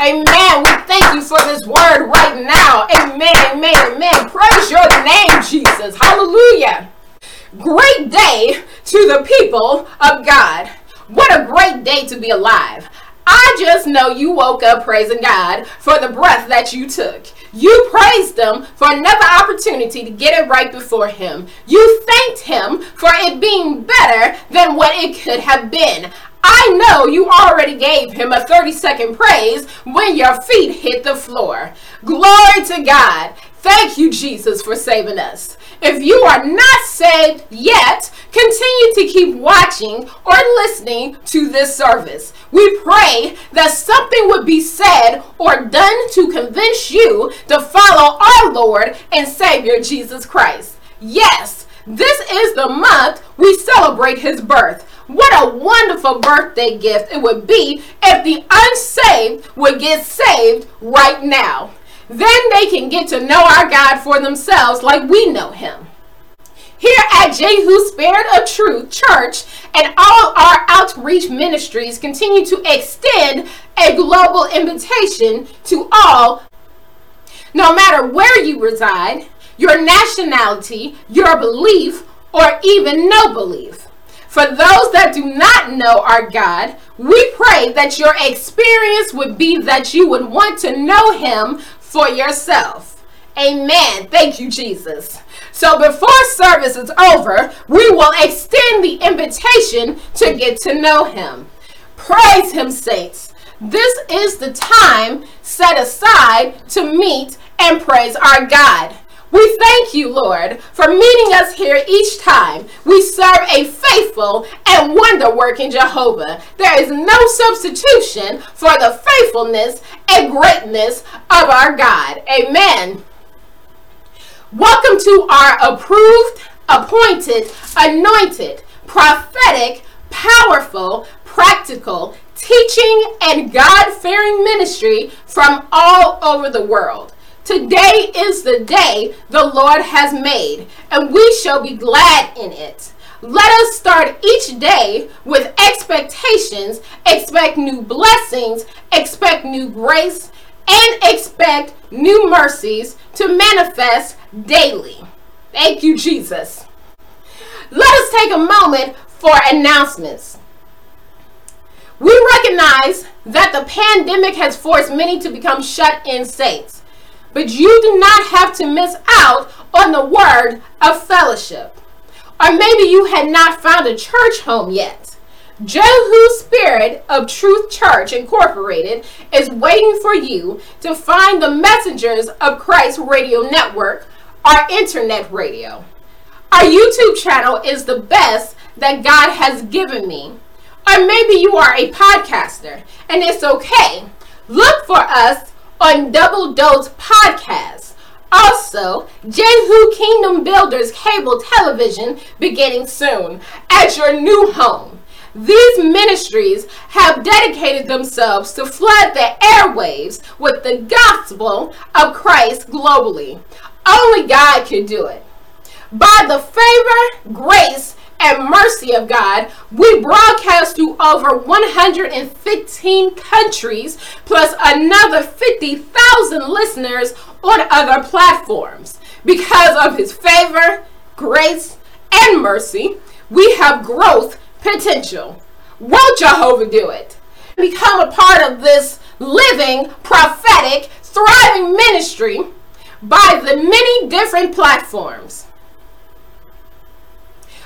Amen. We thank you for this word right now. Amen. Amen. Amen. Praise your name, Jesus. Hallelujah. Great day to the people of God. What a great day to be alive. I just know you woke up praising God for the breath that you took. You praised Him for another opportunity to get it right before Him. You thanked Him for it being better than what it could have been. I know you already gave him a 30 second praise when your feet hit the floor. Glory to God. Thank you, Jesus, for saving us. If you are not saved yet, continue to keep watching or listening to this service. We pray that something would be said or done to convince you to follow our Lord and Savior Jesus Christ. Yes, this is the month we celebrate his birth. What a wonderful birthday gift it would be if the unsaved would get saved right now. Then they can get to know our God for themselves like we know him. Here at Jehu Spirit of Truth Church and all our outreach ministries continue to extend a global invitation to all, no matter where you reside, your nationality, your belief, or even no belief. For those that do not know our God, we pray that your experience would be that you would want to know Him for yourself. Amen. Thank you, Jesus. So before service is over, we will extend the invitation to get to know Him. Praise Him, saints. This is the time set aside to meet and praise our God. We thank you, Lord, for meeting us here each time. We serve a faithful and wonder working Jehovah. There is no substitution for the faithfulness and greatness of our God. Amen. Welcome to our approved, appointed, anointed, prophetic, powerful, practical, teaching, and God fearing ministry from all over the world. Today is the day the Lord has made, and we shall be glad in it. Let us start each day with expectations, expect new blessings, expect new grace, and expect new mercies to manifest daily. Thank you, Jesus. Let us take a moment for announcements. We recognize that the pandemic has forced many to become shut in saints. But you do not have to miss out on the word of fellowship. Or maybe you had not found a church home yet. Jehu Spirit of Truth Church Incorporated is waiting for you to find the Messengers of Christ Radio Network, our internet radio. Our YouTube channel is the best that God has given me. Or maybe you are a podcaster and it's okay. Look for us on Double Dose Podcast. Also, Jehu Kingdom Builders Cable Television beginning soon at your new home. These ministries have dedicated themselves to flood the airwaves with the gospel of Christ globally. Only God can do it. By the favor, grace, and mercy of God, we broadcast to over 115 countries, plus another 50,000 listeners on other platforms. Because of his favor, grace, and mercy, we have growth potential. Won't Jehovah do it? Become a part of this living, prophetic, thriving ministry by the many different platforms.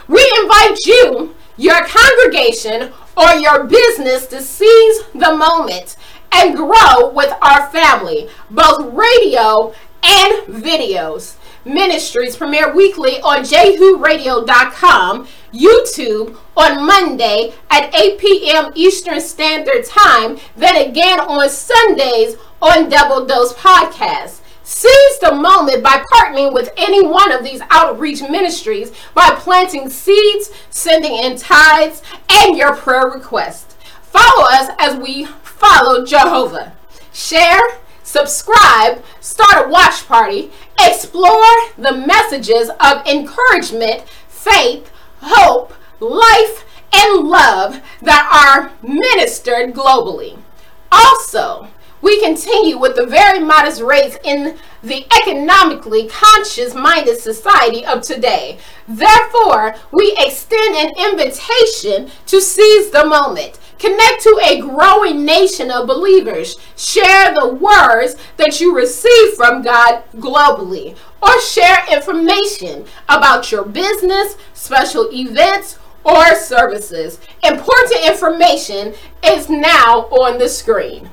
We invite you, your congregation, or your business to seize the moment and grow with our family, both radio and videos. Ministries premiere weekly on jehuradio.com, YouTube on Monday at 8 p.m. Eastern Standard Time, then again on Sundays on Double Dose Podcast. Seize the moment by partnering with any one of these outreach ministries by planting seeds, sending in tithes, and your prayer requests. Follow us as we follow Jehovah. Share, subscribe, start a watch party, explore the messages of encouragement, faith, hope, life, and love that are ministered globally. Also, we continue with the very modest rates in the economically conscious minded society of today. Therefore, we extend an invitation to seize the moment. Connect to a growing nation of believers. Share the words that you receive from God globally, or share information about your business, special events, or services. Important information is now on the screen.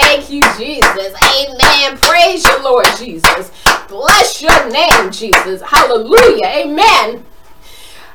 Thank you, Jesus. Amen. Praise your Lord Jesus. Bless your name, Jesus. Hallelujah. Amen.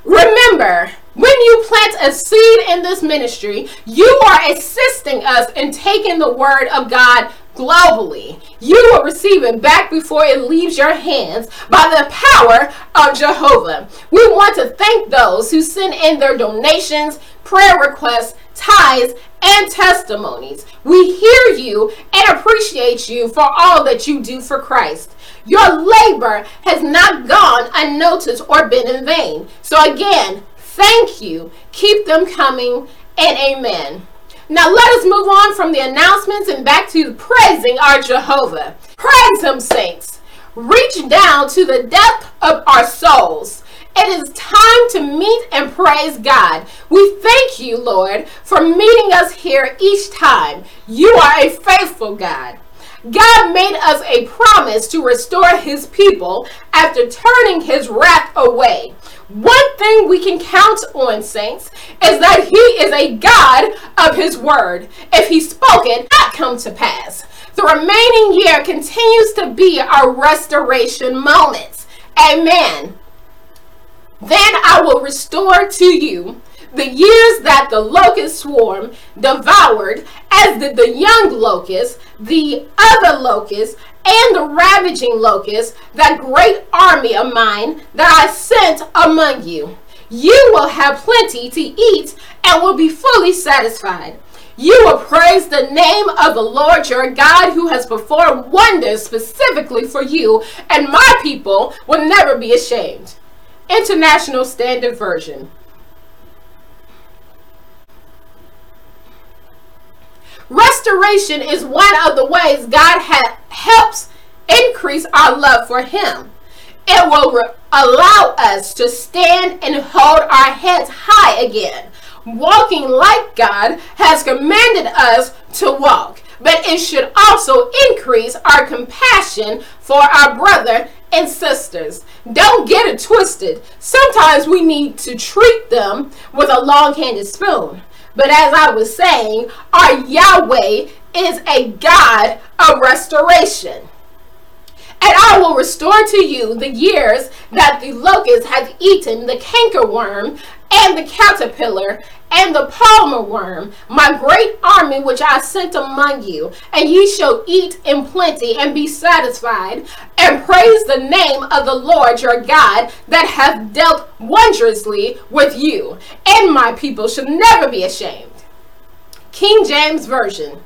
Remember, when you plant a seed in this ministry, you are assisting us in taking the word of God globally. You will receive it back before it leaves your hands by the power of Jehovah. We want to thank those who send in their donations, prayer requests, tithes, and testimonies. We hear you and appreciate you for all that you do for Christ. Your labor has not gone unnoticed or been in vain. So, again, thank you. Keep them coming, and amen. Now, let us move on from the announcements and back to praising our Jehovah. Praise Him, saints. Reach down to the depth of our souls. It is time to meet and praise God. We thank you, Lord, for meeting us here each time. You are a faithful God. God made us a promise to restore his people after turning his wrath away. One thing we can count on, saints, is that he is a God of his word. If he spoke it, that come to pass. The remaining year continues to be our restoration moments. Amen. Then I will restore to you the years that the locust swarm devoured, as did the young locust, the other locust, and the ravaging locust, that great army of mine that I sent among you. You will have plenty to eat and will be fully satisfied. You will praise the name of the Lord your God who has performed wonders specifically for you, and my people will never be ashamed. International Standard Version. Restoration is one of the ways God ha- helps increase our love for Him. It will re- allow us to stand and hold our heads high again, walking like God has commanded us to walk. But it should also increase our compassion for our brother and sisters. Don't get it twisted. Sometimes we need to treat them with a long handed spoon. But as I was saying, our Yahweh is a God of restoration. And I will restore to you the years that the locust hath eaten, the cankerworm, and the caterpillar, and the palmer worm, my great army which I sent among you. And ye shall eat in plenty and be satisfied, and praise the name of the Lord your God that hath dealt wondrously with you. And my people shall never be ashamed. King James Version.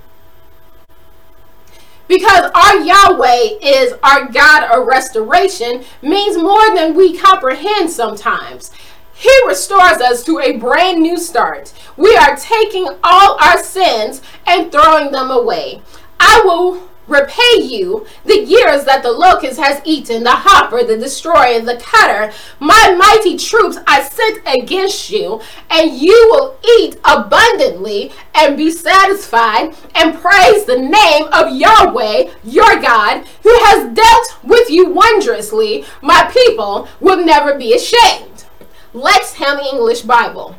Because our Yahweh is our God of restoration means more than we comprehend sometimes. He restores us to a brand new start. We are taking all our sins and throwing them away. I will repay you the years that the locust has eaten, the hopper, the destroyer, the cutter, my mighty troops I sent against you, and you will eat abundantly and be satisfied and praise the name of Yahweh, your God, who has dealt with you wondrously. My people will never be ashamed. Lexham English Bible.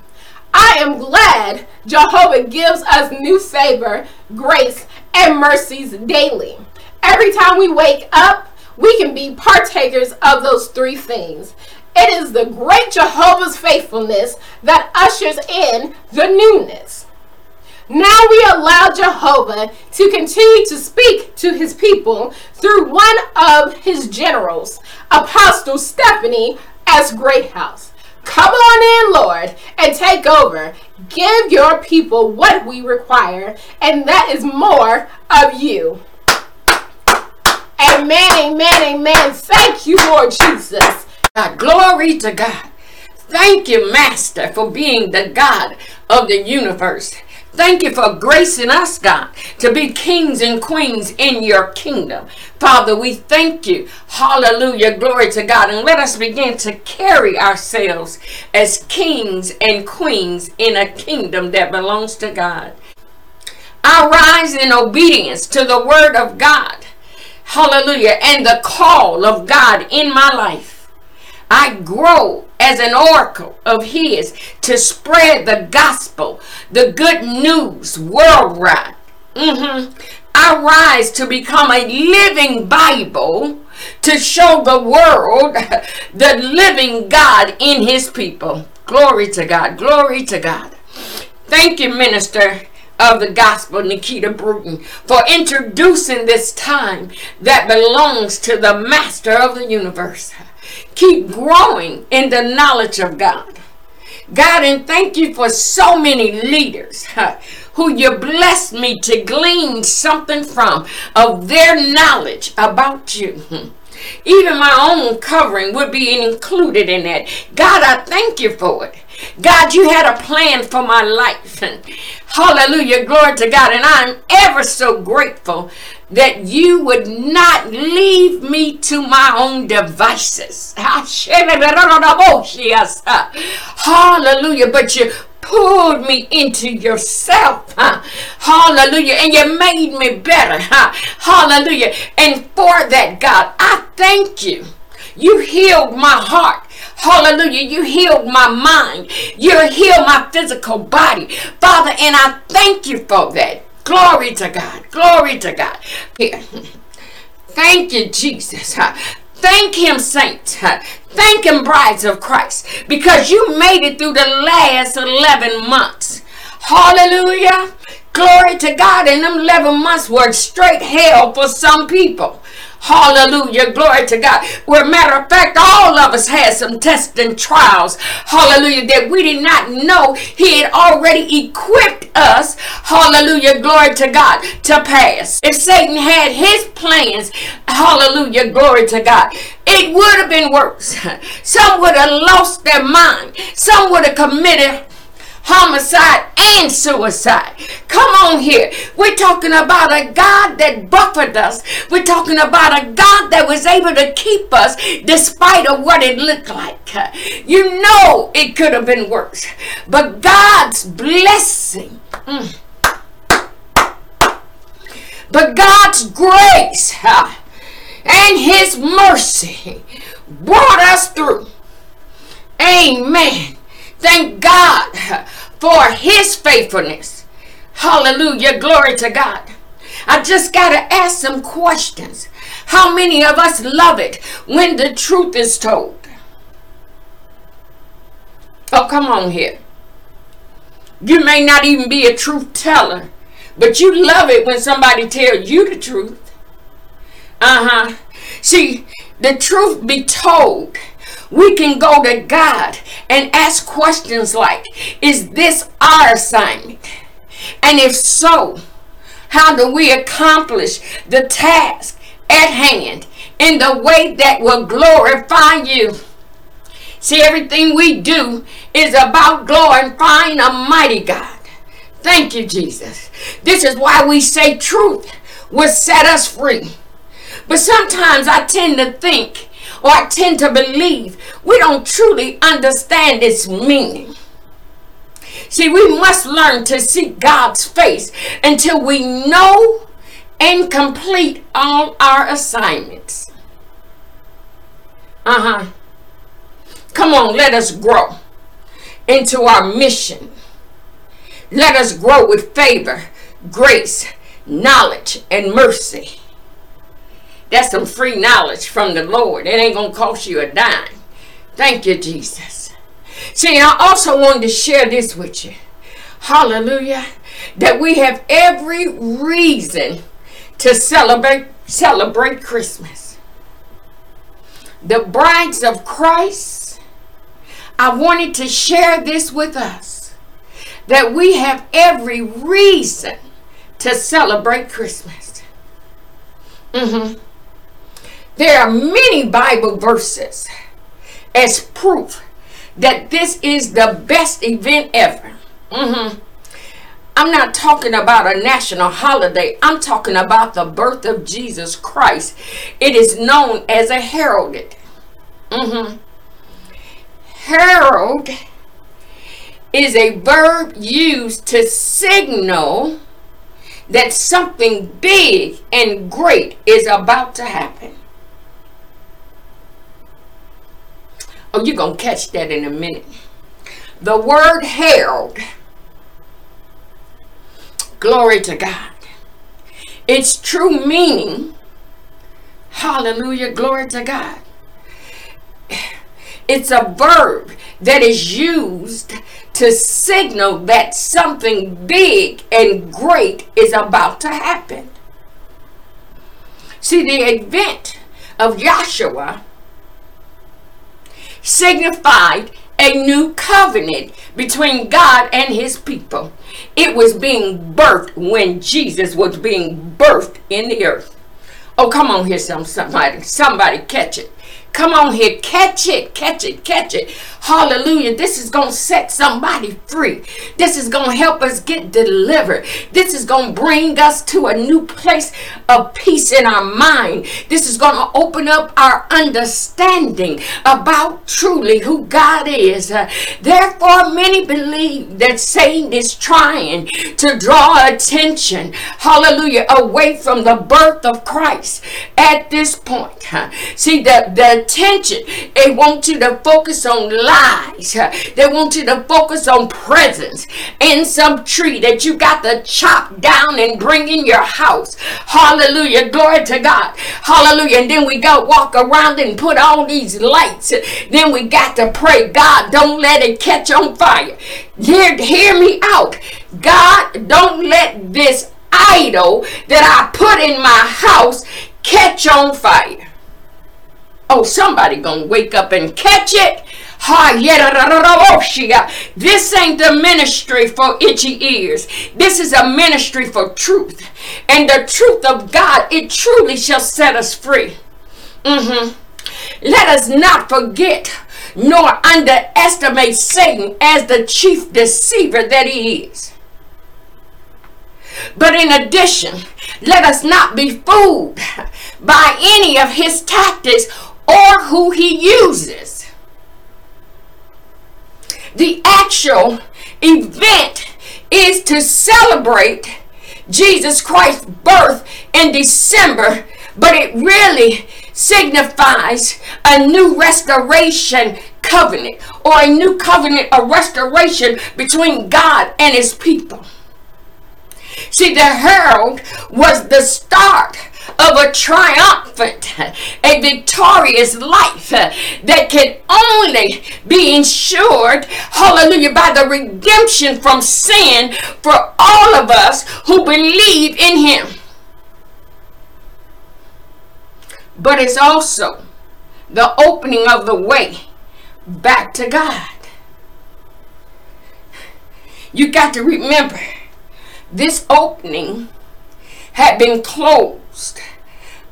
I am glad Jehovah gives us new favor, grace, and mercies daily. Every time we wake up, we can be partakers of those three things. It is the great Jehovah's faithfulness that ushers in the newness. Now we allow Jehovah to continue to speak to his people through one of his generals, Apostle Stephanie S. Greathouse. Come on in, Lord, and take over. Give your people what we require, and that is more of you. Amen, amen, amen. Thank you, Lord Jesus. God, glory to God. Thank you, Master, for being the God of the universe. Thank you for gracing us, God, to be kings and queens in your kingdom. Father, we thank you. Hallelujah. Glory to God. And let us begin to carry ourselves as kings and queens in a kingdom that belongs to God. I rise in obedience to the word of God. Hallelujah. And the call of God in my life. I grow as an oracle of His to spread the gospel, the good news worldwide. Mm-hmm. I rise to become a living Bible to show the world the living God in His people. Glory to God. Glory to God. Thank you, Minister of the gospel, Nikita Bruton, for introducing this time that belongs to the master of the universe. Keep growing in the knowledge of God. God, and thank you for so many leaders who you blessed me to glean something from of their knowledge about you. Hmm. Even my own covering would be included in that. God, I thank you for it. God, you had a plan for my life. Hallelujah. Glory to God. And I'm ever so grateful that you would not leave me to my own devices. Hallelujah. But you pulled me into yourself. Huh? Hallelujah. And you made me better. Huh? Hallelujah. And for that, God, I thank you. You healed my heart. Hallelujah. You healed my mind. You healed my physical body. Father, and I thank you for that. Glory to God. Glory to God. Here. Thank you, Jesus. Thank him, saints. Thank him, brides of Christ, because you made it through the last 11 months. Hallelujah. Glory to God. And them 11 months were straight hell for some people. Hallelujah. Glory to God. Where matter of fact, all of us had some tests and trials. Hallelujah. That we did not know He had already equipped us. Hallelujah. Glory to God to pass. If Satan had his plans, hallelujah. Glory to God. It would have been worse. Some would have lost their mind. Some would have committed homicide and suicide. Come on here. We're talking about a God that buffered us. We're talking about a God that was able to keep us despite of what it looked like. You know it could have been worse. But God's blessing. Mm, but God's grace and his mercy brought us through. Amen. Thank God for his faithfulness. Hallelujah. Glory to God. I just got to ask some questions. How many of us love it when the truth is told? Oh, come on here. You may not even be a truth teller, but you love it when somebody tells you the truth. Uh huh. See, the truth be told we can go to God and ask questions like, Is this our assignment? And if so, how do we accomplish the task at hand in the way that will glorify you? See, everything we do is about glorifying a mighty God. Thank you, Jesus. This is why we say truth will set us free. But sometimes I tend to think or tend to believe we don't truly understand its meaning. See, we must learn to seek God's face until we know and complete all our assignments. Uh huh. Come on, let us grow into our mission. Let us grow with favor, grace, knowledge, and mercy. That's some free knowledge from the Lord. It ain't going to cost you a dime. Thank you, Jesus. See, I also wanted to share this with you. Hallelujah. That we have every reason to celebrate celebrate Christmas. The brides of Christ, I wanted to share this with us. That we have every reason to celebrate Christmas. Mm-hmm. There are many Bible verses as proof that this is the best event ever. Mm-hmm. I'm not talking about a national holiday. I'm talking about the birth of Jesus Christ. It is known as a heralded. Mm-hmm. Herald is a verb used to signal that something big and great is about to happen. Oh, you're going to catch that in a minute. The word herald Glory to God. Its true meaning, hallelujah, glory to God. It's a verb that is used to signal that something big and great is about to happen. See, the event of Yahshua signified a new covenant between God and his people. It was being birthed when Jesus was being birthed in the earth. Oh, come on here, some somebody. Somebody catch it. Come on here, catch it, catch it, catch it. Hallelujah. This is going to set somebody free. This is going to help us get delivered. This is going to bring us to a new place of peace in our mind. This is going to open up our understanding about truly who God is. Uh, therefore, many believe that Satan is trying to draw attention, hallelujah, away from the birth of Christ at this point. See, the, the attention. They want you to focus on lies. They want you to focus on presence in some tree that you got to chop down and bring in your house. Hallelujah. Glory to God. Hallelujah. And then we got to walk around and put all these lights. Then we got to pray, God, don't let it catch on fire. Hear, hear me out. God, don't let this idol that I put in my house catch on fire. Oh, somebody gonna wake up and catch it. Oh this ain't the ministry for itchy ears. This is a ministry for truth. And the truth of God, it truly shall set us free. Mm-hmm. Let us not forget nor underestimate Satan as the chief deceiver that he is. But in addition, let us not be fooled by any of his tactics or who he uses. The actual event is to celebrate Jesus Christ's birth in December, but it really signifies a new restoration covenant or a new covenant of restoration between God and his people. See, the herald was the start of a triumphant, a victorious life that can only be ensured, hallelujah, by the redemption from sin for all of us who believe in Him. But it's also the opening of the way back to God. You got to remember, this opening had been closed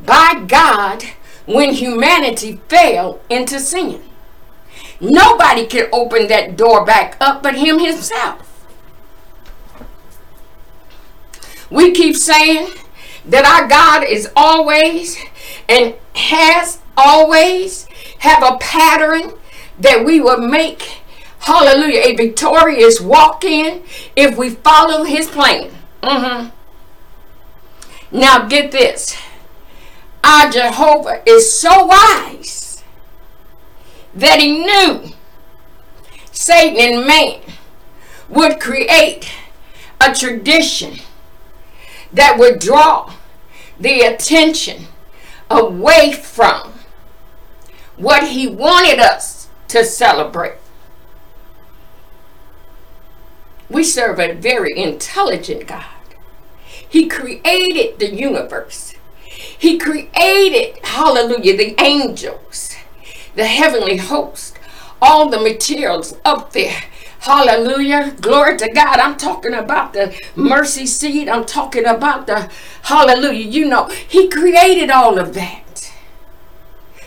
by God when humanity fell into sin. Nobody can open that door back up but Him Himself. We keep saying that our God is always and has always have a pattern that we will make, hallelujah, a victorious walk in if we follow His plan. Mm-hmm. Now get this. Our Jehovah is so wise that he knew Satan and man would create a tradition that would draw the attention away from what he wanted us to celebrate. We serve a very intelligent God. He created the universe. He created, hallelujah, the angels, the heavenly host, all the materials up there. Hallelujah. Glory to God. I'm talking about the mercy seat. I'm talking about the hallelujah. You know, He created all of that.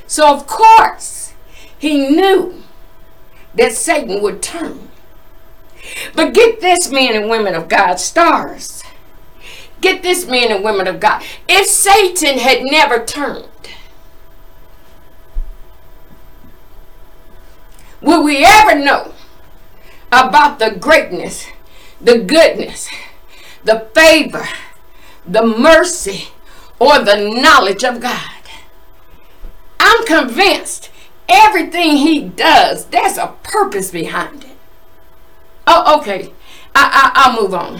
So, of course, He knew that Satan would turn. But get this, men and women of God, stars. Get this, men and women of God. If Satan had never turned, would we ever know about the greatness, the goodness, the favor, the mercy, or the knowledge of God? I'm convinced everything he does, there's a purpose behind it. Oh, okay. I, I, I'll move on.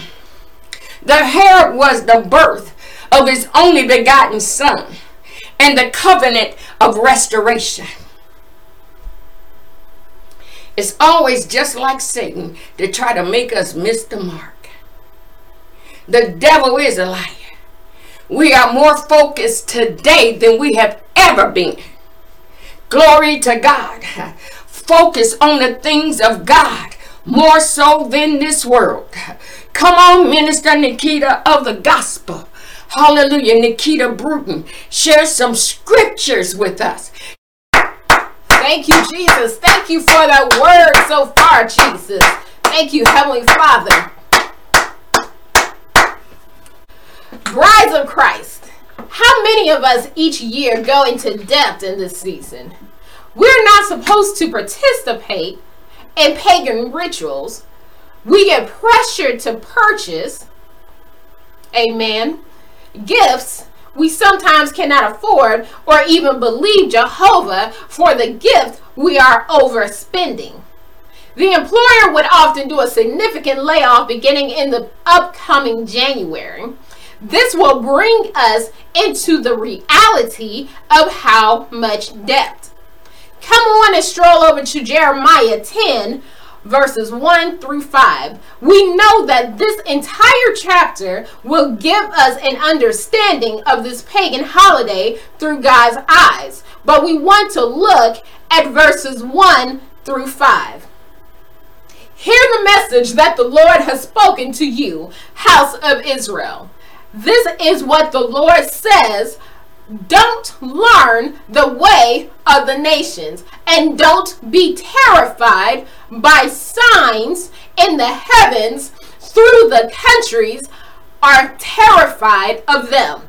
The herald was the birth of his only begotten son and the covenant of restoration. It's always just like Satan to try to make us miss the mark. The devil is a liar. We are more focused today than we have ever been. Glory to God. Focus on the things of God more so than this world. Come on, Minister Nikita of the Gospel. Hallelujah. Nikita Bruton, share some scriptures with us. Thank you, Jesus. Thank you for that word so far, Jesus. Thank you, Heavenly Father. Brides of Christ. How many of us each year go into depth in this season? We're not supposed to participate in pagan rituals we get pressured to purchase, amen, gifts we sometimes cannot afford or even believe Jehovah for the gift we are overspending. The employer would often do a significant layoff beginning in the upcoming January. This will bring us into the reality of how much debt. Come on and stroll over to Jeremiah 10, verses 1 through 5, we know that this entire chapter will give us an understanding of this pagan holiday through God's eyes. But we want to look at verses 1 through 5. Hear the message that the Lord has spoken to you, house of Israel. This is what the Lord says don't learn the way of the nations and don't be terrified by signs in the heavens through the countries are terrified of them.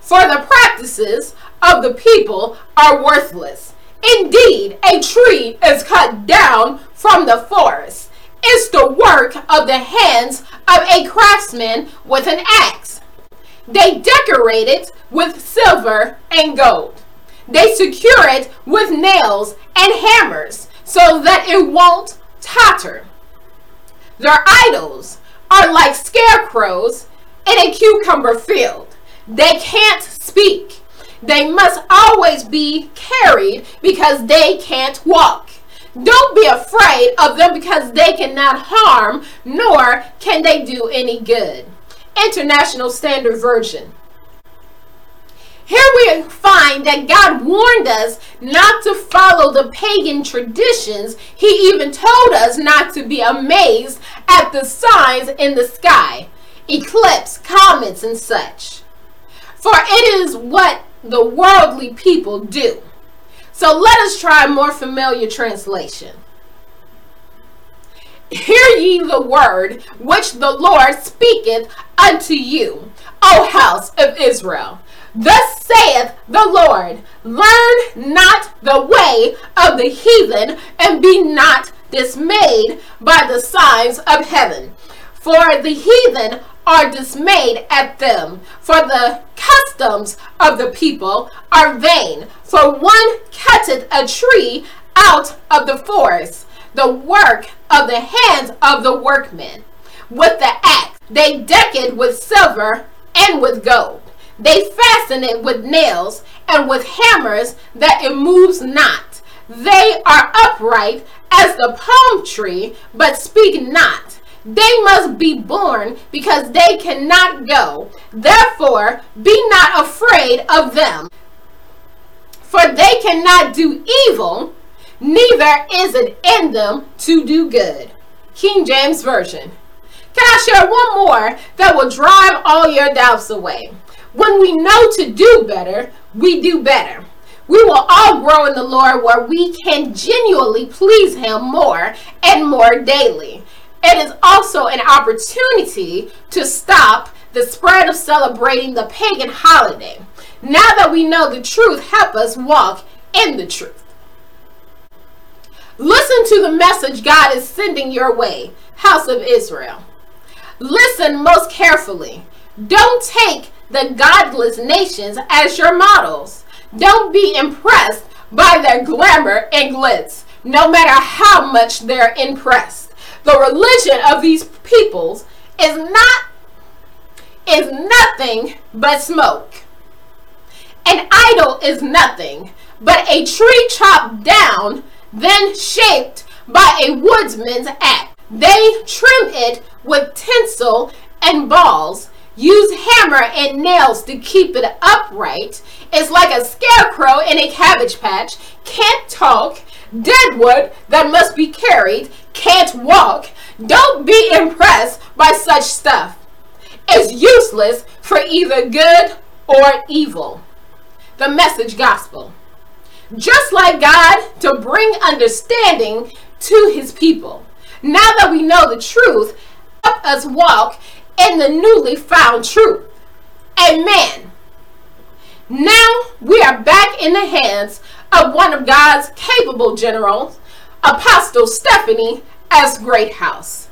For the practices of the people are worthless. Indeed, a tree is cut down from the forest. It's the work of the hands of a craftsman with an axe. They decorate it with silver and gold. They secure it with nails and hammers so that it won't totter. Their idols are like scarecrows in a cucumber field. They can't speak. They must always be carried because they can't walk. Don't be afraid of them because they cannot harm, nor can they do any good. International Standard Version. Here we find that God warned us not to follow the pagan traditions. He even told us not to be amazed at the signs in the sky, eclipse, comets, and such. For it is what the worldly people do. So let us try a more familiar translation. Hear ye the word which the Lord speaketh unto you, O house of Israel. Thus saith the Lord, learn not the way of the heathen, and be not dismayed by the signs of heaven. For the heathen are dismayed at them, for the customs of the people are vain. For one cutteth a tree out of the forest, the work of the hands of the workmen. With the axe they deck it with silver and with gold. They fasten it with nails and with hammers that it moves not. They are upright as the palm tree, but speak not. They must be born because they cannot go. Therefore, be not afraid of them. For they cannot do evil, neither is it in them to do good. King James Version. Can I share one more that will drive all your doubts away? When we know to do better, we do better. we will all grow in the Lord where we can genuinely please Him more and more daily. It is also an opportunity to stop the spread of celebrating the pagan holiday. Now that we know the truth, help us walk in the truth. Listen to the message God is sending your way, House of Israel. Listen most carefully. Don't take the godless nations as your models. Don't be impressed by their glamour and glitz, no matter how much they're impressed. The religion of these peoples is not is nothing but smoke. An idol is nothing but a tree chopped down, then shaped by a woodsman's axe. They trim it with tinsel and balls use hammer and nails to keep it upright, is like a scarecrow in a cabbage patch, can't talk, dead wood that must be carried, can't walk. Don't be impressed by such stuff. It's useless for either good or evil. The message gospel. Just like God to bring understanding to his people. Now that we know the truth, help us walk in the newly found truth. Amen. Now we are back in the hands of one of God's capable generals, Apostle Stephanie S. Greathouse.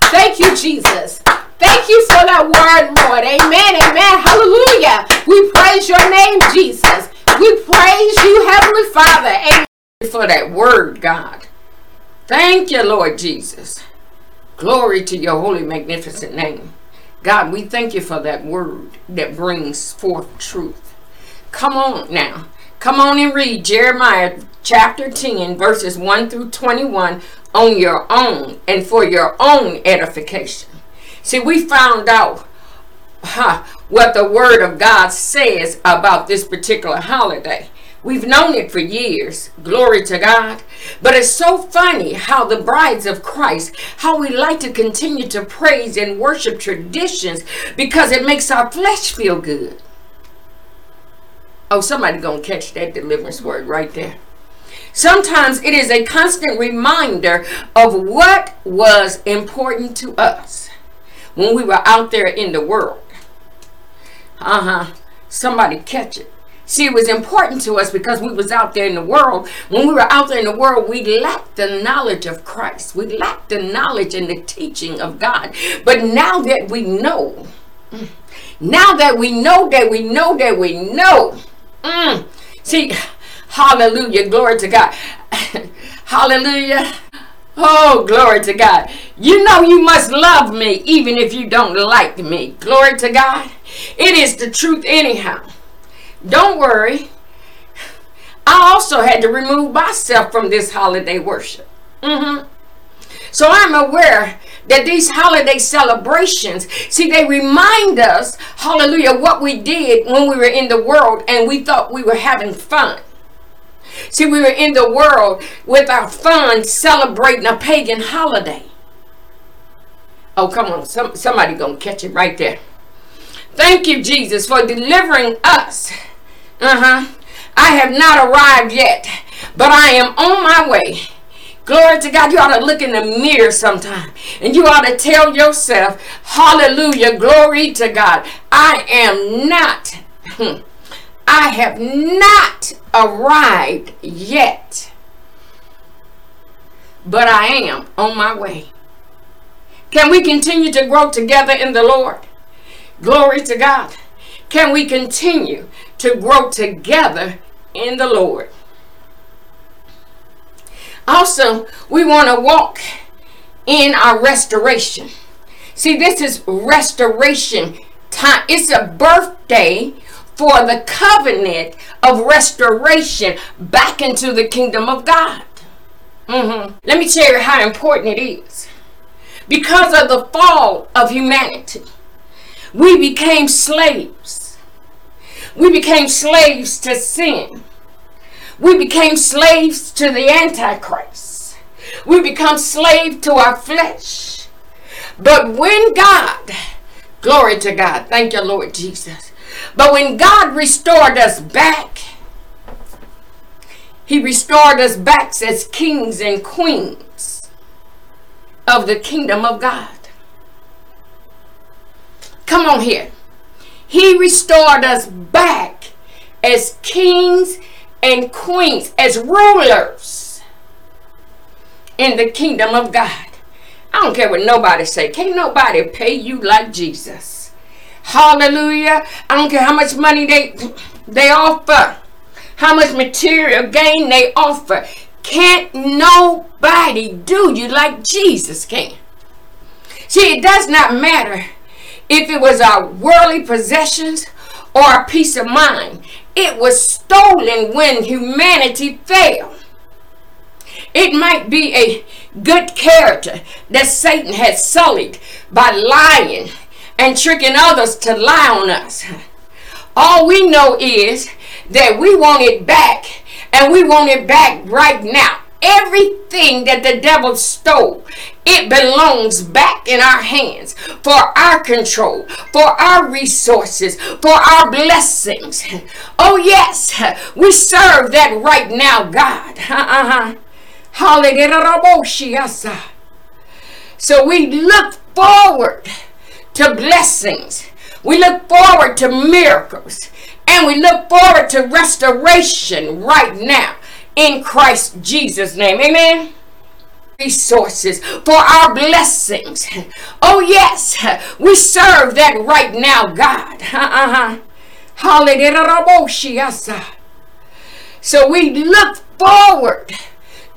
Thank you, Jesus. Thank you for that word, Lord. Amen. Amen. Hallelujah. We praise your name, Jesus. We praise you, Heavenly Father. Amen. For that word, God. Thank you, Lord Jesus. Glory to your holy, magnificent name. God, we thank you for that word that brings forth truth. Come on now. Come on and read Jeremiah chapter 10, verses 1 through 21 on your own and for your own edification. See, we found out huh, what the Word of God says about this particular holiday. We've known it for years. Glory to God. But it's so funny how the brides of Christ, how we like to continue to praise and worship traditions because it makes our flesh feel good. Oh, somebody gonna catch that deliverance word right there. Sometimes it is a constant reminder of what was important to us when we were out there in the world. Uh-huh. Somebody catch it. See, it was important to us because we was out there in the world. When we were out there in the world, we lacked the knowledge of Christ. We lacked the knowledge and the teaching of God. But now that we know, now that we know that we know that we know, mm, see, hallelujah, glory to God. hallelujah. Oh, glory to God. You know you must love me even if you don't like me. Glory to God. It is the truth anyhow. Don't worry. I also had to remove myself from this holiday worship. Mm-hmm. So I'm aware that these holiday celebrations, see, they remind us, hallelujah, what we did when we were in the world and we thought we were having fun. See, we were in the world with our fun celebrating a pagan holiday. Oh, come on. Some, somebody gonna catch it right there. Thank you, Jesus, for delivering us uh-huh. I have not arrived yet, but I am on my way. Glory to God. You ought to look in the mirror sometime and you ought to tell yourself, Hallelujah, glory to God. I am not, hmm, I have not arrived yet, but I am on my way. Can we continue to grow together in the Lord? Glory to God. Can we continue to grow together in the Lord. Also, we want to walk in our restoration. See, this is restoration time. It's a birthday for the covenant of restoration back into the kingdom of God. Mm-hmm. Let me tell you how important it is. Because of the fall of humanity, we became slaves we became slaves to sin. We became slaves to the Antichrist. We become slaves to our flesh. But when God, glory to God, thank you, Lord Jesus. But when God restored us back, He restored us back as kings and queens of the kingdom of God. Come on here. He restored us back as kings and queens, as rulers in the kingdom of God. I don't care what nobody say. Can't nobody pay you like Jesus. Hallelujah. I don't care how much money they they offer, how much material gain they offer. Can't nobody do you like Jesus can. See, it does not matter if it was our worldly possessions or a peace of mind. It was stolen when humanity fell. It might be a good character that Satan has sullied by lying and tricking others to lie on us. All we know is that we want it back and we want it back right now. Everything that the devil stole, it belongs back in our hands for our control, for our resources, for our blessings. Oh, yes, we serve that right now, God. Uh-huh. So we look forward to blessings. We look forward to miracles. And we look forward to restoration right now in Christ Jesus' name. Amen. Resources for our blessings. Oh, yes, we serve that right now, God. So we look forward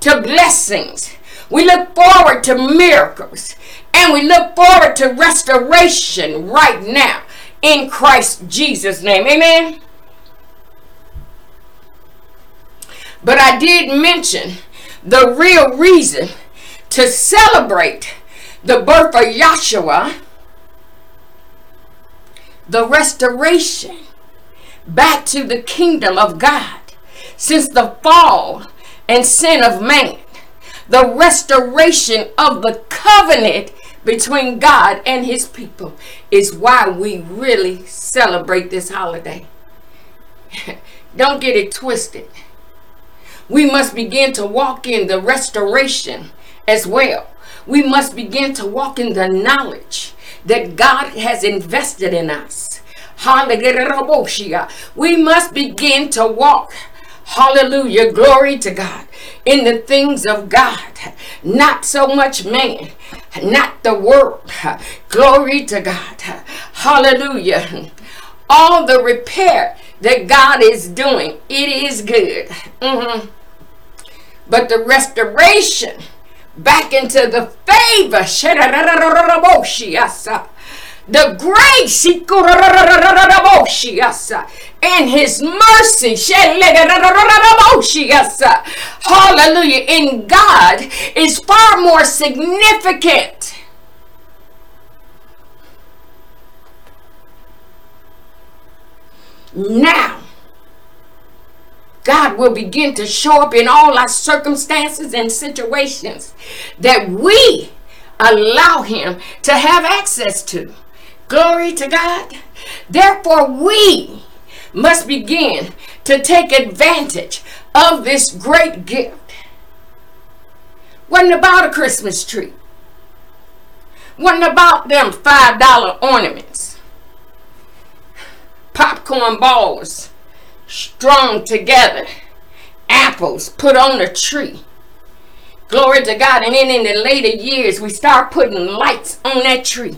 to blessings. We look forward to miracles. And we look forward to restoration right now in Christ Jesus' name. Amen. But I did mention the real reason to celebrate the birth of Yahshua, the restoration back to the kingdom of God since the fall and sin of man, the restoration of the covenant between God and his people is why we really celebrate this holiday. Don't get it twisted. We must begin to walk in the restoration as well. We must begin to walk in the knowledge that God has invested in us. Hallelujah. We must begin to walk Hallelujah. Glory to God. In the things of God. Not so much man. Not the world. Glory to God. Hallelujah. All the repair that God is doing, it is good. Mm-hmm. But the restoration back into the favor. The grace and his mercy hallelujah in God is far more significant now God will begin to show up in all our circumstances and situations that we allow him to have access to. Glory to God. Therefore, we must begin to take advantage of this great gift. Wasn't about a Christmas tree. Wasn't about them $5 ornaments. Popcorn balls strung together. Apples put on a tree. Glory to God. And then in the later years, we start putting lights on that tree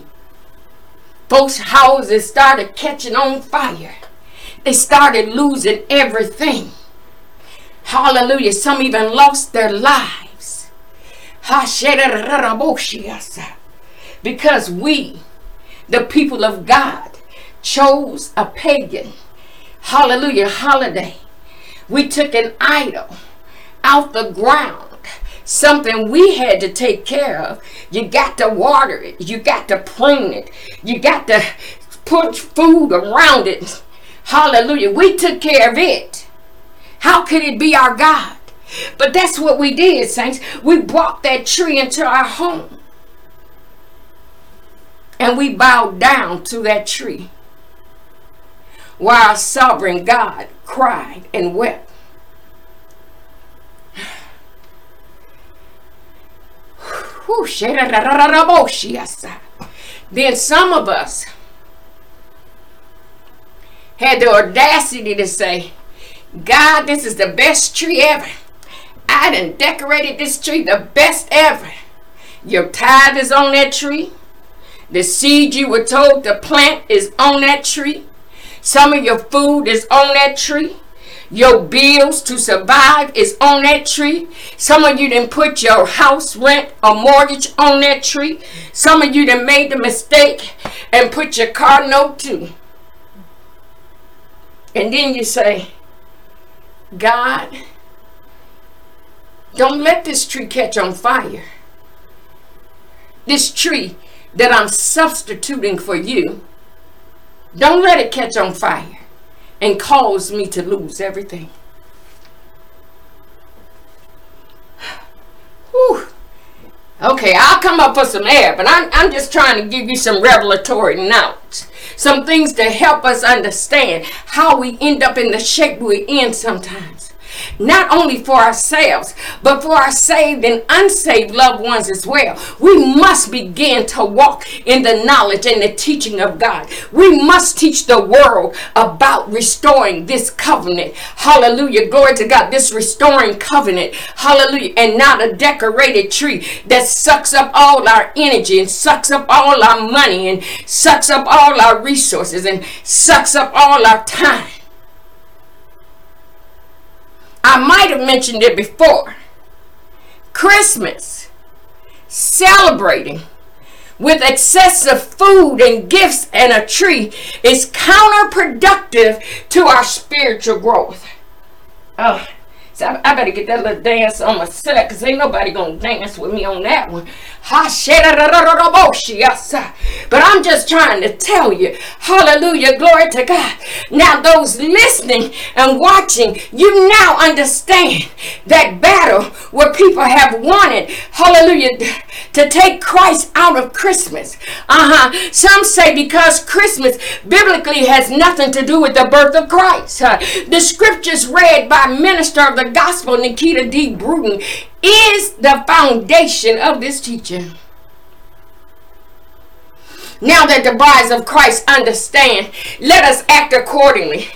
folks' houses started catching on fire. They started losing everything. Hallelujah. Some even lost their lives. Because we, the people of God, chose a pagan, hallelujah, holiday. We took an idol out the ground something we had to take care of. You got to water it. You got to prune it. You got to put food around it. Hallelujah. We took care of it. How could it be our God? But that's what we did, saints. We brought that tree into our home. And we bowed down to that tree while sovereign God cried and wept. Then some of us had the audacity to say, God, this is the best tree ever. I done decorated this tree the best ever. Your tithe is on that tree. The seed you were told to plant is on that tree. Some of your food is on that tree. Your bills to survive is on that tree. Some of you didn't put your house rent or mortgage on that tree. Some of you done made the mistake and put your car note too. And then you say, God, don't let this tree catch on fire. This tree that I'm substituting for you, don't let it catch on fire and cause me to lose everything. Whew. Okay, I'll come up for some air, but I'm, I'm just trying to give you some revelatory notes. Some things to help us understand how we end up in the shape we're in sometimes not only for ourselves, but for our saved and unsaved loved ones as well. We must begin to walk in the knowledge and the teaching of God. We must teach the world about restoring this covenant. Hallelujah. Glory to God. This restoring covenant. Hallelujah. And not a decorated tree that sucks up all our energy and sucks up all our money and sucks up all our resources and sucks up all our time. I might have mentioned it before. Christmas, celebrating with excessive food and gifts and a tree is counterproductive to our spiritual growth. Oh, so I, I better get that little dance on my set because ain't nobody to dance with me on that one. But I'm just trying to tell you, hallelujah, glory to God. Now, those listening and watching, you now understand that battle where people have wanted, hallelujah, to take Christ out of Christmas. Uh huh. Some say because Christmas biblically has nothing to do with the birth of Christ. Uh, the scriptures read by minister of the gospel, Nikita D. Bruton, is the foundation of this teaching. Now that the brides of Christ understand, let us act accordingly.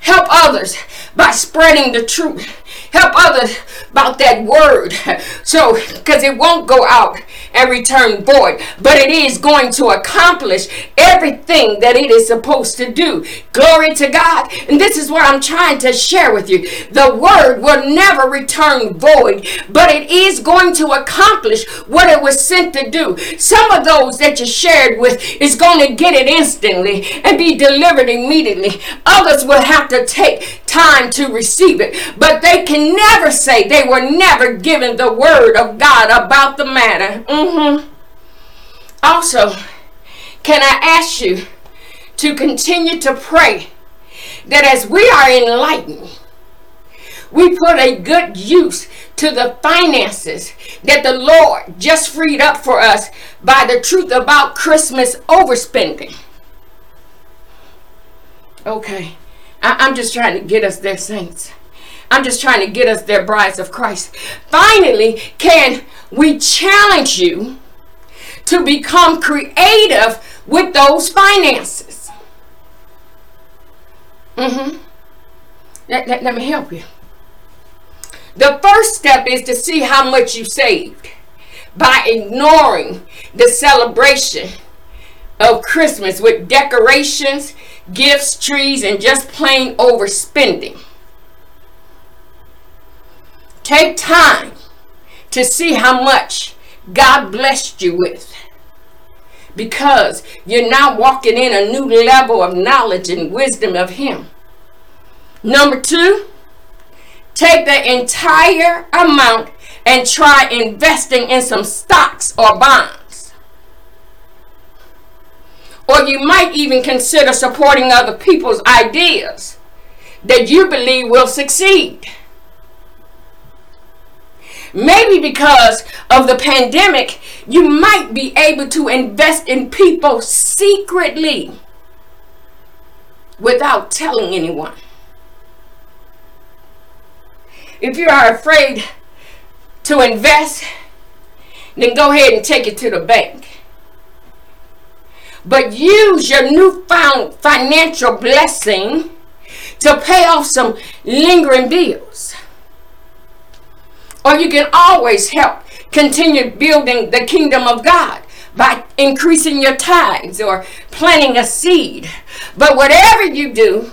Help others by spreading the truth. Help others about that word. So, because it won't go out and return void, but it is going to accomplish everything that it is supposed to do. Glory to God. And this is what I'm trying to share with you. The word will never return void, but it is going to accomplish what it was sent to do. Some of those that you shared with is going to get it instantly and be delivered immediately. Others will have to take time to receive it, but they can never say they were never given the word of God about the matter. Mm-hmm. Also, can I ask you to continue to pray that as we are enlightened, we put a good use to the finances that the Lord just freed up for us by the truth about Christmas overspending. Okay, I- am just trying to get us there, saints. I'm just trying to get us there, brides of Christ. Finally, can we challenge you to become creative with those finances? Mm-hmm. Let, let, let me help you. The first step is to see how much you saved by ignoring the celebration of Christmas with decorations, gifts, trees, and just plain overspending. Take time to see how much God blessed you with. Because you're now walking in a new level of knowledge and wisdom of Him. Number two, take the entire amount and try investing in some stocks or bonds. Or you might even consider supporting other people's ideas that you believe will succeed. Maybe because of the pandemic, you might be able to invest in people secretly without telling anyone. If you are afraid to invest, then go ahead and take it to the bank. But use your newfound financial blessing to pay off some lingering bills. Or you can always help continue building the kingdom of God by increasing your tithes or planting a seed. But whatever you do,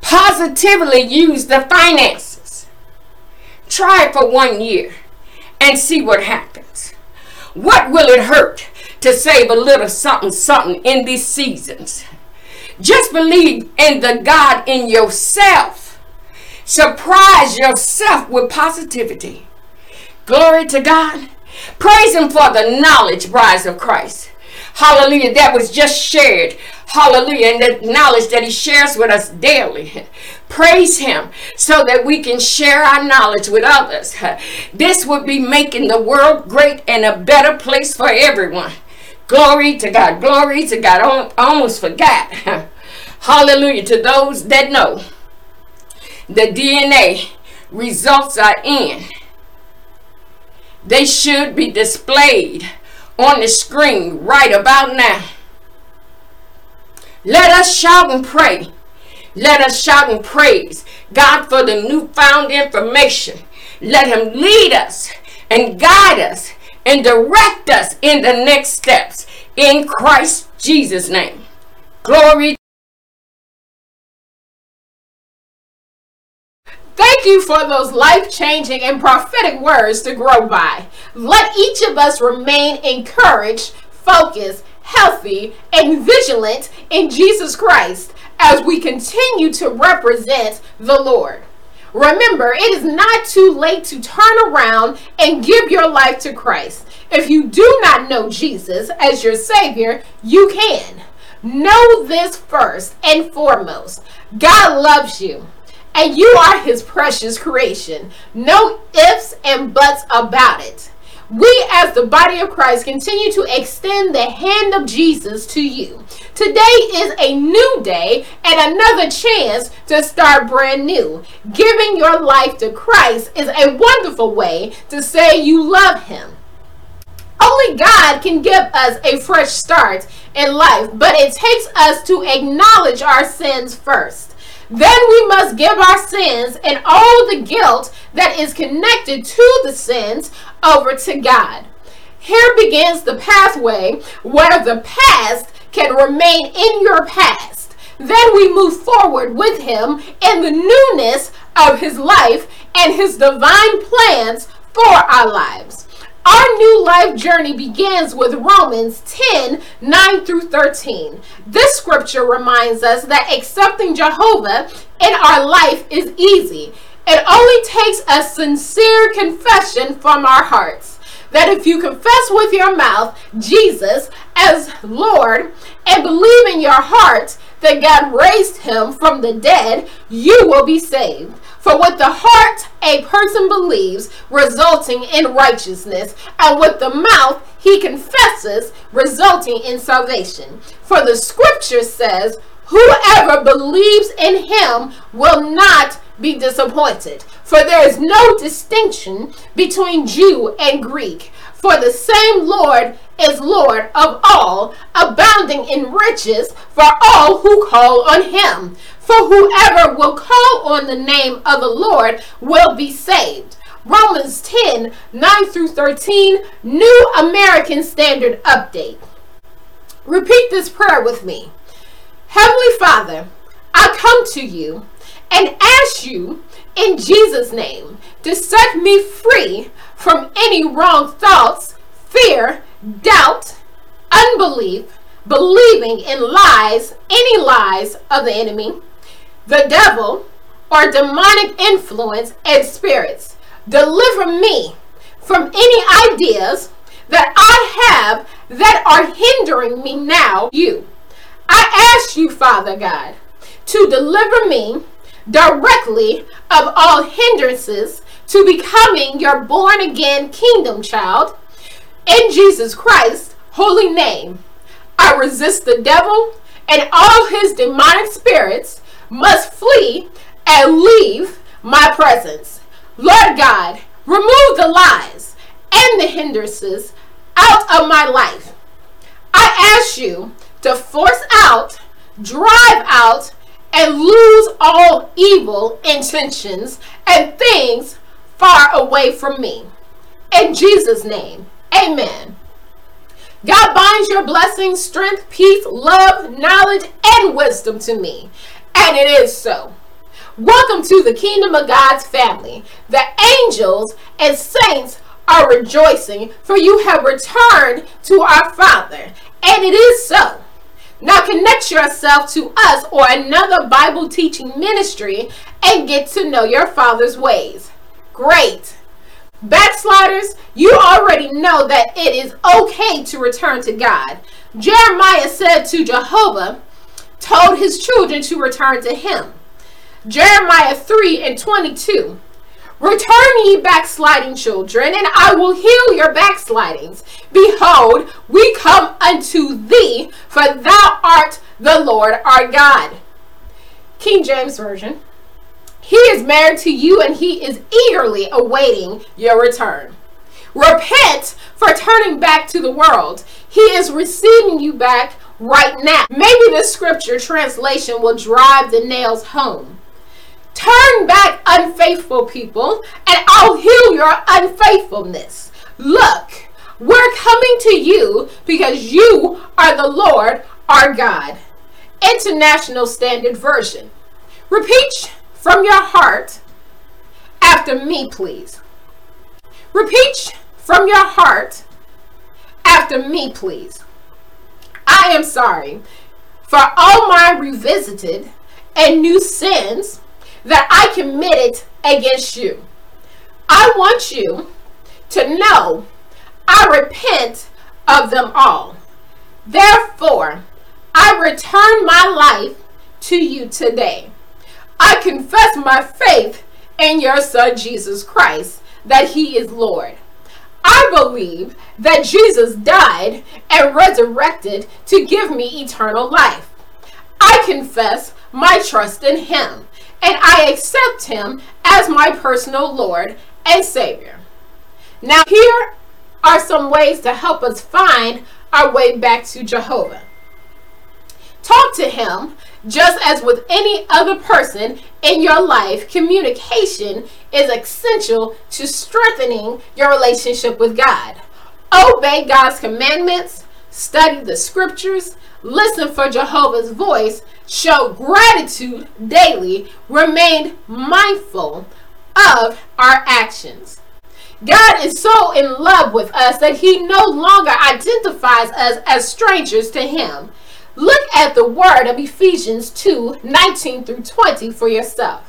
positively use the finances. Try it for one year and see what happens. What will it hurt to save a little something something in these seasons? Just believe in the God in yourself. Surprise yourself with positivity. Glory to God. Praise Him for the knowledge, brides of Christ. Hallelujah. That was just shared. Hallelujah. And the knowledge that He shares with us daily. Praise Him so that we can share our knowledge with others. This would be making the world great and a better place for everyone. Glory to God. Glory to God. I almost forgot. Hallelujah. To those that know, the DNA results are in. They should be displayed on the screen right about now. Let us shout and pray. Let us shout and praise God for the newfound information. Let Him lead us and guide us and direct us in the next steps in Christ Jesus' name. Glory. Thank you for those life changing and prophetic words to grow by. Let each of us remain encouraged, focused, healthy, and vigilant in Jesus Christ as we continue to represent the Lord. Remember, it is not too late to turn around and give your life to Christ. If you do not know Jesus as your Savior, you can. Know this first and foremost God loves you and you are his precious creation. No ifs and buts about it. We, as the body of Christ, continue to extend the hand of Jesus to you. Today is a new day and another chance to start brand new. Giving your life to Christ is a wonderful way to say you love him. Only God can give us a fresh start in life, but it takes us to acknowledge our sins first. Then we must give our sins and all the guilt that is connected to the sins over to God. Here begins the pathway where the past can remain in your past. Then we move forward with Him in the newness of His life and His divine plans for our lives. Our new life journey begins with Romans 10 9 through 13. This scripture reminds us that accepting Jehovah in our life is easy. It only takes a sincere confession from our hearts. That if you confess with your mouth Jesus as Lord and believe in your heart that God raised him from the dead, you will be saved. For with the heart a person believes, resulting in righteousness, and with the mouth he confesses, resulting in salvation. For the scripture says, Whoever believes in him will not be disappointed. For there is no distinction between Jew and Greek. For the same Lord is Lord of all, abounding in riches for all who call on him. For whoever will call on the name of the Lord will be saved. Romans 10 9 through 13, New American Standard Update. Repeat this prayer with me. Heavenly Father, I come to you and ask you in Jesus' name to set me free from any wrong thoughts, fear, doubt, unbelief, believing in lies, any lies of the enemy, the devil, or demonic influence and spirits. Deliver me from any ideas that I have that are hindering me now, you. I ask you, Father God, to deliver me directly of all hindrances to becoming your born again kingdom child in Jesus Christ's holy name. I resist the devil and all his demonic spirits must flee and leave my presence. Lord God, remove the lies and the hindrances out of my life. I ask you to force out, drive out, and lose all evil intentions and things far away from me. In Jesus' name, amen. God binds your blessings, strength, peace, love, knowledge, and wisdom to me. And it is so. Welcome to the kingdom of God's family. The angels and saints are rejoicing, for you have returned to our Father. And it is so. Now connect yourself to us or another Bible teaching ministry and get to know your Father's ways. Great. Backsliders, you already know that it is okay to return to God. Jeremiah said to Jehovah, told his children to return to him. Jeremiah 3 and 22. Return ye backsliding children, and I will heal your backslidings. Behold, we come unto thee, for thou art the Lord our God. King James Version. He is married to you, and he is eagerly awaiting your return. Repent for turning back to the world. He is receiving you back right now. Maybe this scripture translation will drive the nails home. Turn back, unfaithful people, and I'll heal your unfaithfulness. Look, we're coming to you because you are the Lord our God. International Standard Version. Repeat from your heart after me, please. Repeat from your heart after me, please. I am sorry for all my revisited and new sins that I committed against you. I want you to know I repent of them all. Therefore, I return my life to you today. I confess my faith in your Son Jesus Christ, that he is Lord. I believe that Jesus died and resurrected to give me eternal life. I confess my trust in him and I accept him as my personal Lord and Savior. Now, here are some ways to help us find our way back to Jehovah. Talk to him just as with any other person in your life. Communication is essential to strengthening your relationship with God. Obey God's commandments, study the scriptures, listen for Jehovah's voice, show gratitude daily, remain mindful of our actions. God is so in love with us that he no longer identifies us as strangers to him. Look at the word of Ephesians 2 19 through 20 for yourself.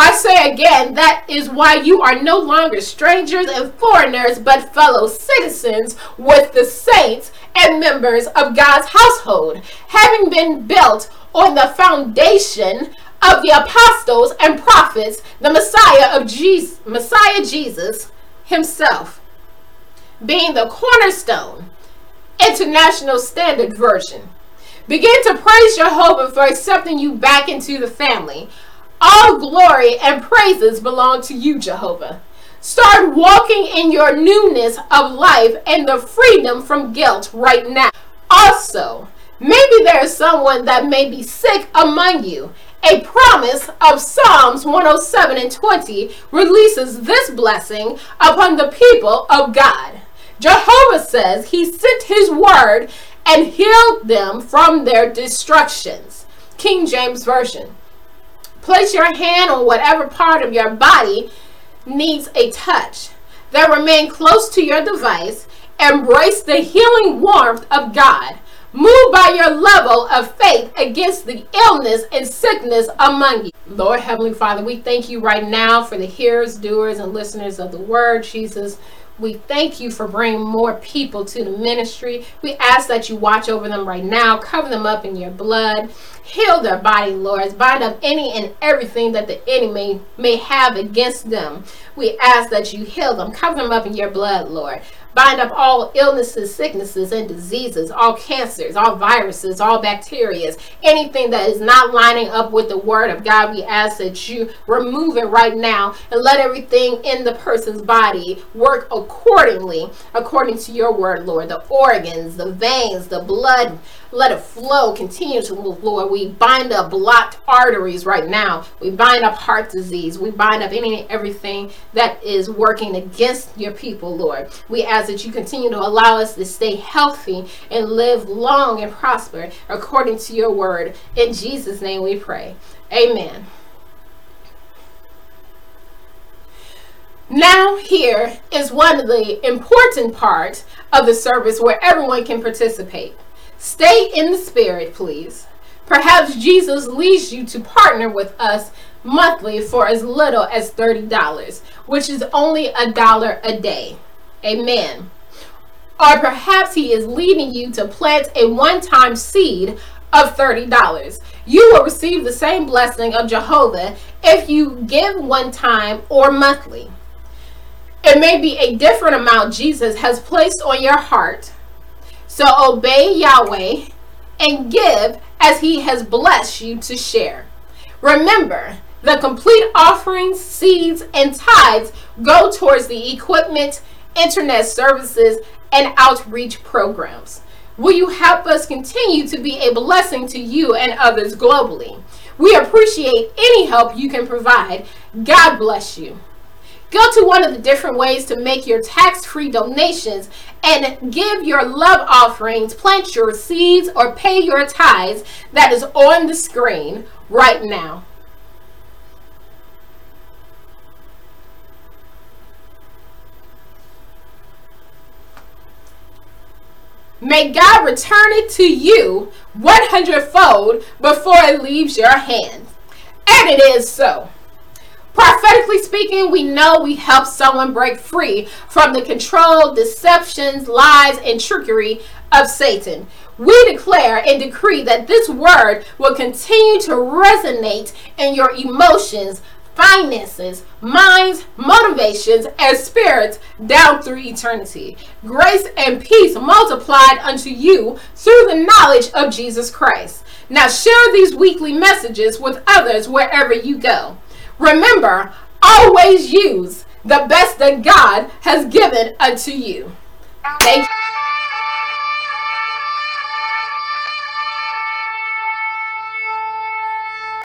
I say again, that is why you are no longer strangers and foreigners, but fellow citizens with the saints and members of God's household, having been built on the foundation of the apostles and prophets, the Messiah of Jesus, Messiah Jesus himself, being the cornerstone, International Standard Version. Begin to praise Jehovah for accepting you back into the family. All glory and praises belong to you, Jehovah. Start walking in your newness of life and the freedom from guilt right now. Also, maybe there is someone that may be sick among you. A promise of Psalms 107 and 20 releases this blessing upon the people of God. Jehovah says he sent his word and healed them from their destructions. King James Version. Place your hand on whatever part of your body needs a touch. Then remain close to your device. Embrace the healing warmth of God. Move by your level of faith against the illness and sickness among you. Lord Heavenly Father, we thank you right now for the hearers, doers, and listeners of the word, Jesus. We thank you for bringing more people to the ministry. We ask that you watch over them right now, cover them up in your blood, heal their body, Lord. Bind up any and everything that the enemy may have against them. We ask that you heal them, cover them up in your blood, Lord. Bind up all illnesses, sicknesses, and diseases, all cancers, all viruses, all bacteria, anything that is not lining up with the word of God. We ask that you remove it right now and let everything in the person's body work accordingly, according to your word, Lord. The organs, the veins, the blood, let it flow continuously, Lord. We bind up blocked arteries right now. We bind up heart disease. We bind up any and everything that is working against your people, Lord. We ask that you continue to allow us to stay healthy and live long and prosper according to your word. In Jesus' name we pray. Amen. Now, here is one of the important parts of the service where everyone can participate. Stay in the spirit, please. Perhaps Jesus leads you to partner with us monthly for as little as $30, which is only a dollar a day. Amen. Or perhaps he is leading you to plant a one time seed of $30. You will receive the same blessing of Jehovah if you give one time or monthly. It may be a different amount Jesus has placed on your heart so obey Yahweh and give as he has blessed you to share. Remember, the complete offerings, seeds, and tithes go towards the equipment, internet services, and outreach programs. Will you help us continue to be a blessing to you and others globally? We appreciate any help you can provide. God bless you. Go to one of the different ways to make your tax free donations and give your love offerings, plant your seeds, or pay your tithes that is on the screen right now. May God return it to you 100 fold before it leaves your hands. And it is so. Prophetically speaking, we know we help someone break free from the control, deceptions, lies, and trickery of Satan. We declare and decree that this word will continue to resonate in your emotions, finances, minds, motivations, and spirits down through eternity. Grace and peace multiplied unto you through the knowledge of Jesus Christ. Now share these weekly messages with others wherever you go. Remember, always use the best that God has given unto you. Thank you.